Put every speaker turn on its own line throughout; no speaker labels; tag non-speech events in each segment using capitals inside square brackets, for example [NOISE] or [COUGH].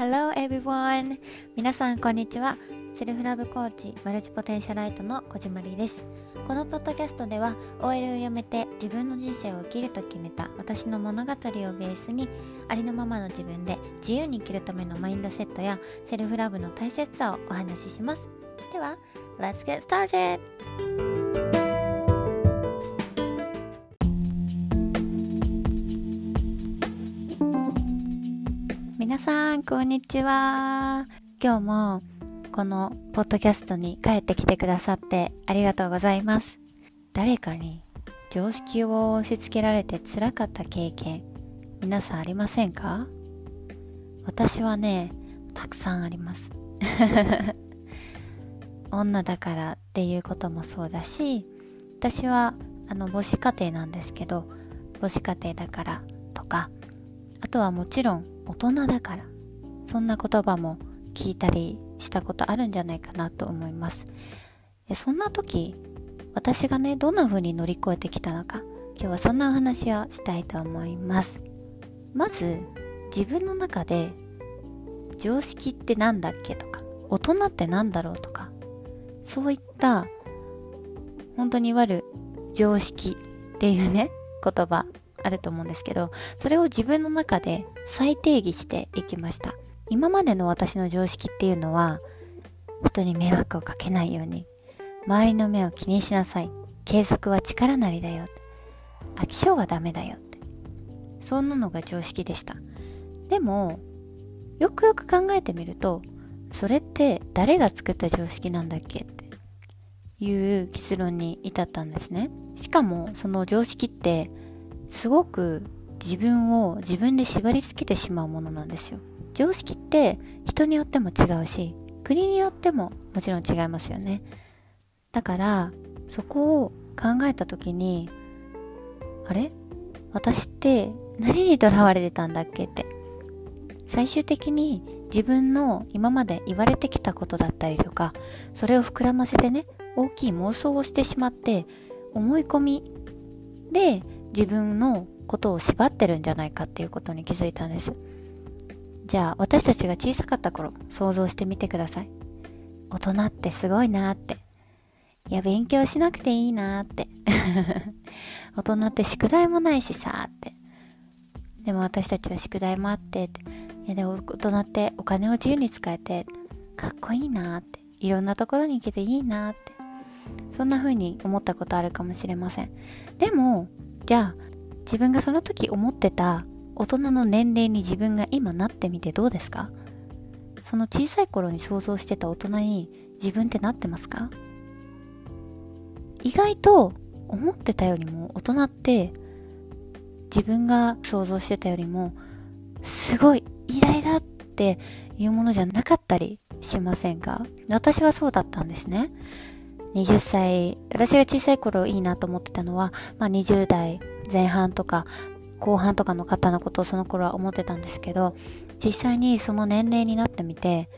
Hello everyone! 皆さんこんにちは。 self-love coach multipotentialite の小島りです。このポッドキャストでは OL を辞めて自分の人生を生きると決めた私の物語をベースにありのままの自分で自由に生きるためのマインドセットや self-love の大切さをお話しします。では、Let's get started! さん、こんにちは。今日もこのポッドキャストに帰ってきてくださってありがとうございます。誰かに常識を押し付けられて辛かった経験、皆さんありませんか？私はね、たくさんあります。[LAUGHS] 女だからっていうこともそうだし、私はあの母子家庭なんですけど、母子家庭だからとか、あとはもちろん大人だから。そんな言葉も聞いたりしたことあるんじゃないかなと思います。そんな時私がねどんな風に乗り越えてきたのか今日はそんなお話をしたいと思います。まず自分の中で常識って何だっけとか大人って何だろうとかそういった本当にいわゆる常識っていうね言葉あると思うんですけど、それを自分の中で再定義していきました。今までの私の常識っていうのは、人に迷惑をかけないように、周りの目を気にしなさい。継続は力なりだよ。飽き性はダメだよって。そんなのが常識でした。でも、よくよく考えてみると、それって誰が作った常識なんだっけっていう結論に至ったんですね。しかもその常識ってすごく自分を自分で縛り付けてしまうものなんですよ。常識って人によっても違うし、国によってももちろん違いますよね。だから、そこを考えた時に、あれ？私って何にとらわれてたんだっけって。最終的に自分の今まで言われてきたことだったりとか、それを膨らませてね、大きい妄想をしてしまって、思い込みで自分のことを縛ってるんじゃないかっていうことに気づいたんです。じゃあ私たちが小さかった頃想像してみてください。大人ってすごいなって。いや、勉強しなくていいなって。[LAUGHS] 大人って宿題もないしさって。でも私たちは宿題もあってって。いや、でも大人ってお金を自由に使えて、かっこいいなって。いろんなところに行けていいなって。そんな風に思ったことあるかもしれません。でも、じゃあ自分がその時思ってた大人の年齢に自分が今なってみてどうですか？その小さい頃に想像してた大人に自分ってなってますか？意外と思ってたよりも大人って自分が想像してたよりもすごい偉大だっていうものじゃなかったりしませんか？私はそうだったんですね。20歳、私が小さい頃いいなと思ってたのは、まあ、20代前半とか後半とかの方のことをその頃は思ってたんですけど、実際にその年齢になってみて、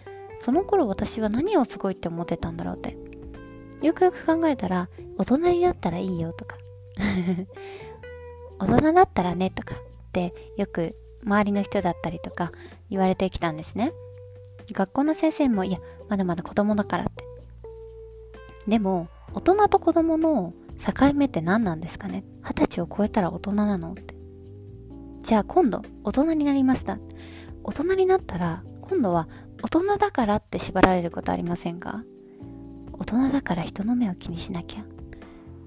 その頃私は何をすごいって思ってたんだろうって。よくよく考えたら、大人になったらいいよとか、[LAUGHS] 大人だったらねとかってよく周りの人だったりとか言われてきたんですね。学校の先生も、いや、まだまだ子供だからってでも、大人と子供の境目って何なんですかね？二十歳を超えたら大人なのって。じゃあ今度、大人になりました。大人になったら、今度は大人だからって縛られることありませんか？大人だから人の目を気にしなきゃ。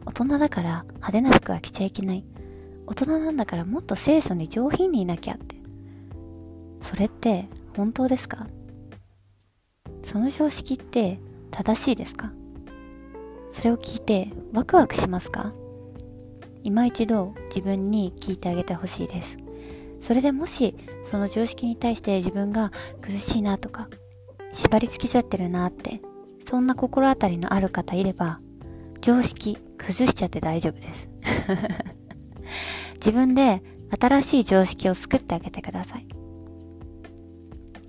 大人だから派手な服は着ちゃいけない。大人なんだからもっと清楚に上品にいなきゃって。それって本当ですか？その常識って正しいですか？それを聞いてワクワクしますか？今一度自分に聞いてあげてほしいです。それでもしその常識に対して自分が苦しいなとか縛り付きちゃってるなってそんな心当たりのある方いれば常識崩しちゃって大丈夫です。[LAUGHS] 自分で新しい常識を作ってあげてください。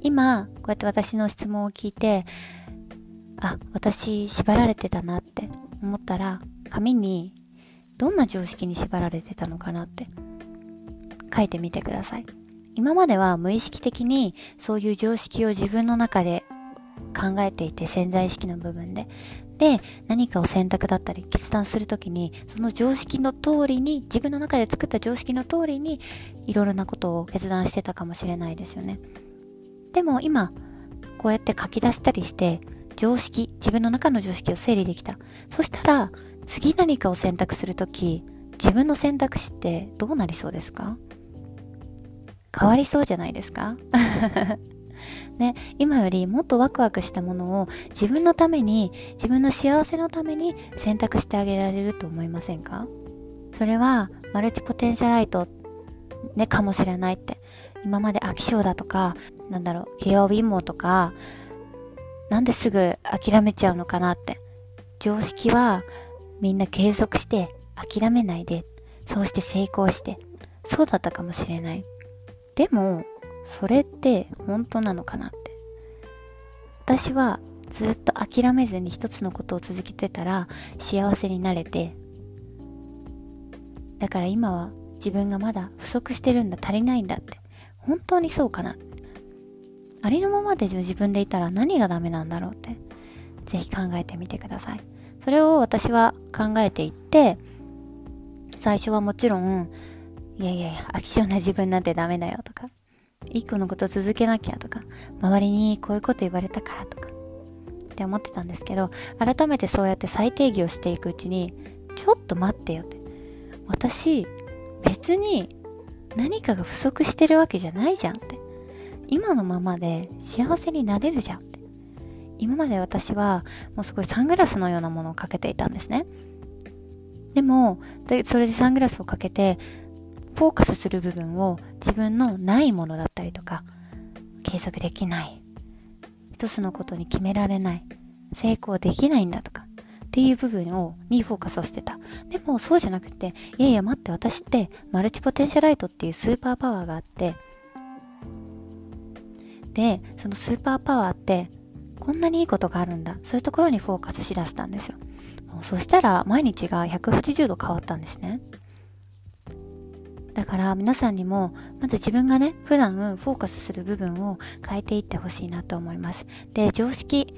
今、こうやって私の質問を聞いて、あ、私縛られてたなって思ったら、紙にどんな常識に縛られてたのかなって書いてみてください。今までは無意識的にそういう常識を自分の中で考えていて潜在意識の部分でで何かを選択だったり決断するときにその常識の通りに自分の中で作った常識の通りにいろいろなことを決断してたかもしれないですよねでも今こうやって書き出したりして常識自分の中の常識を整理できた。そしたら次何かを選択するとき自分の選択肢ってどうなりそうですか？変わりそうじゃないですか？[LAUGHS] ね、今よりもっとワクワクしたものを自分のために、自分の幸せのために選択してあげられると思いませんか？それは、マルチポテンシャライト、ね、かもしれないって。今まで飽き性だとか、なんだろう、慶応貧乏とか、なんですぐ諦めちゃうのかなって。常識はみんな継続して諦めないで、そうして成功して、そうだったかもしれない。でも、それって本当なのかなって。私はずっと諦めずに一つのことを続けてたら幸せになれて、だから今は自分がまだ不足してるんだ、足りないんだって。本当にそうかなってありのままで自分でいたら何がダメなんだろうって。ぜひ考えてみてください。それを私は考えていって、最初はもちろん、いやいやいや、飽き性な自分なんてダメだよとか、一個のこと続けなきゃとか、周りにこういうこと言われたからとか、って思ってたんですけど、改めてそうやって再定義をしていくうちに、ちょっと待ってよって。私、別に何かが不足してるわけじゃないじゃんって。今のままで幸せになれるじゃんって。今まで私はもうすごいサングラスのようなものをかけていたんですね。でも、でそれでサングラスをかけて、フォーカスする部分を自分のないものだったりとか、継続できない。一つのことに決められない。成功できないんだとか。っていう部分を、にフォーカスをしてた。でもそうじゃなくて、いやいや待って私ってマルチポテンシャライトっていうスーパーパワーがあって、で、そのスーパーパワーって、こんなにいいことがあるんだ。そういうところにフォーカスしだしたんですよ。そしたら毎日が180度変わったんですね。だから皆さんにも、まず自分がね、普段フォーカスする部分を変えていってほしいなと思います。で、常識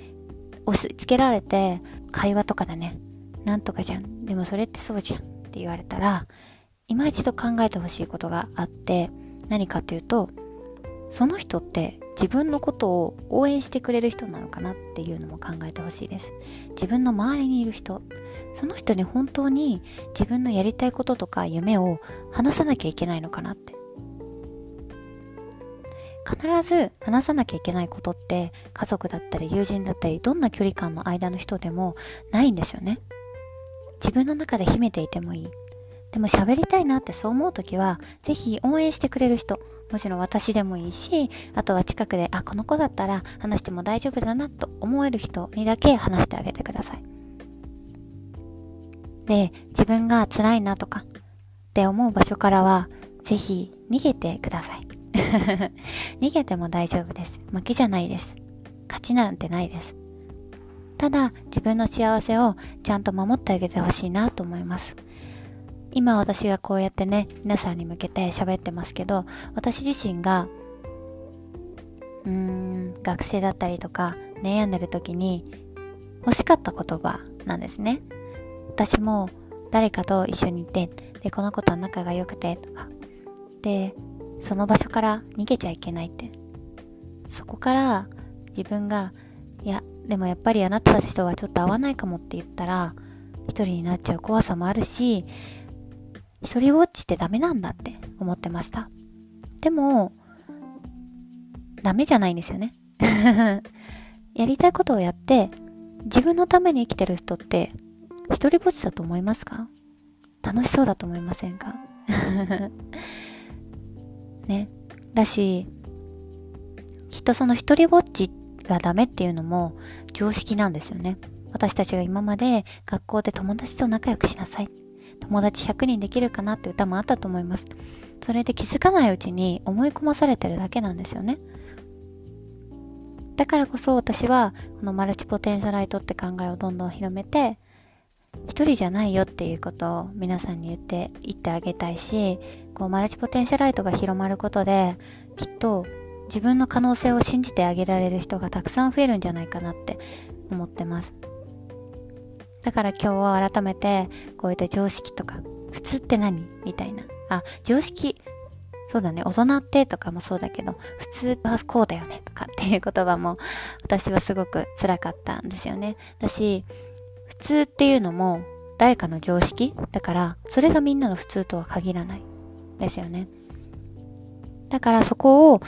押し付けられて、会話とかでね、なんとかじゃん。でもそれってそうじゃんって言われたら、今一度考えてほしいことがあって、何かっていうと、その人って自分のことを応援してくれる人なのかなっていうのも考えてほしいです。自分の周りにいる人、その人に本当に自分のやりたいこととか夢を話さなきゃいけないのかなって。必ず話さなきゃいけないことって家族だったり友人だったりどんな距離感の間の人でもないんですよね。自分の中で秘めていてもいい。でも喋りたいなってそう思う時は、ぜひ応援してくれる人、もちろん私でもいいし、あとは近くで、あ、この子だったら話しても大丈夫だなと思える人にだけ話してあげてください。で、自分が辛いなとかって思う場所からは、ぜひ逃げてください。[LAUGHS] 逃げても大丈夫です。負けじゃないです。勝ちなんてないです。ただ、自分の幸せをちゃんと守ってあげてほしいなと思います。今私がこうやってね、皆さんに向けて喋ってますけど、私自身が、うーん、学生だったりとか、悩んでる時に欲しかった言葉なんですね。私も誰かと一緒にいて、で、この子とは仲が良くて、とか。で、その場所から逃げちゃいけないって。そこから自分が、いや、でもやっぱりあなたたちとはちょっと合わないかもって言ったら、一人になっちゃう怖さもあるし、一人ウォッチってダメなんだって思ってました。でも、ダメじゃないんですよね。[LAUGHS] やりたいことをやって、自分のために生きてる人って、一人ぼっちだと思いますか？楽しそうだと思いませんか？[LAUGHS] ね。だし、きっとその一人ぼっちがダメっていうのも常識なんですよね。私たちが今まで学校で友達と仲良くしなさい。友達100人できるかなって歌もあったと思います。それで気づかないうちに思い込まされてるだけなんですよね。だからこそ私はこのマルチポテンシャライトって考えをどんどん広めて一人じゃないよっていうことを皆さんに言って言ってあげたいしこうマルチポテンシャライトが広まることできっと自分の可能性を信じてあげられる人がたくさん増えるんじゃないかなって思ってますだから今日は改めてこういった常識とか普通って何？みたいな。あ常識そうだね。大人ってとかもそうだけど普通はこうだよねとか [LAUGHS] っていう言葉も私はすごく辛かったんですよね。だし普通っていうのも誰かの常識？だからそれがみんなの普通とは限らない。ですよね。だからそこを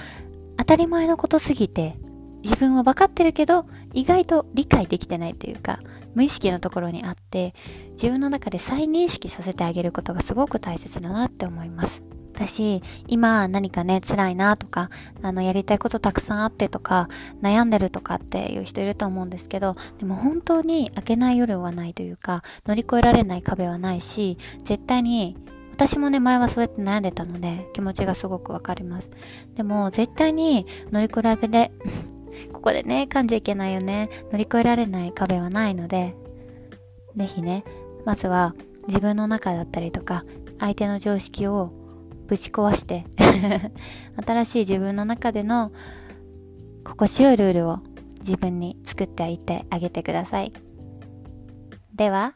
当たり前のことすぎて自分は分かってるけど意外と理解できてないというか無意識のところにあって自分の中で再認識させてあげることがすごく大切だなって思います。私今何かね辛いなとかあのやりたいことたくさんあってとか悩んでるとかっていう人いると思うんですけどでも本当に明けない夜はないというか乗り越えられない壁はないし絶対に私もね前はそうやって悩んでたので気持ちがすごくわかります。でも絶対に乗り越えられでここでね噛んじゃいけないよね乗り越えられない壁はないのでぜひねまずは自分の中だったりとか相手の常識をぶち壊して [LAUGHS] 新しい自分の中での心地よいルールを自分に作ってあげてあげてください。では、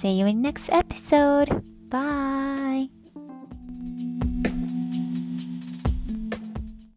See you in next episode! Bye!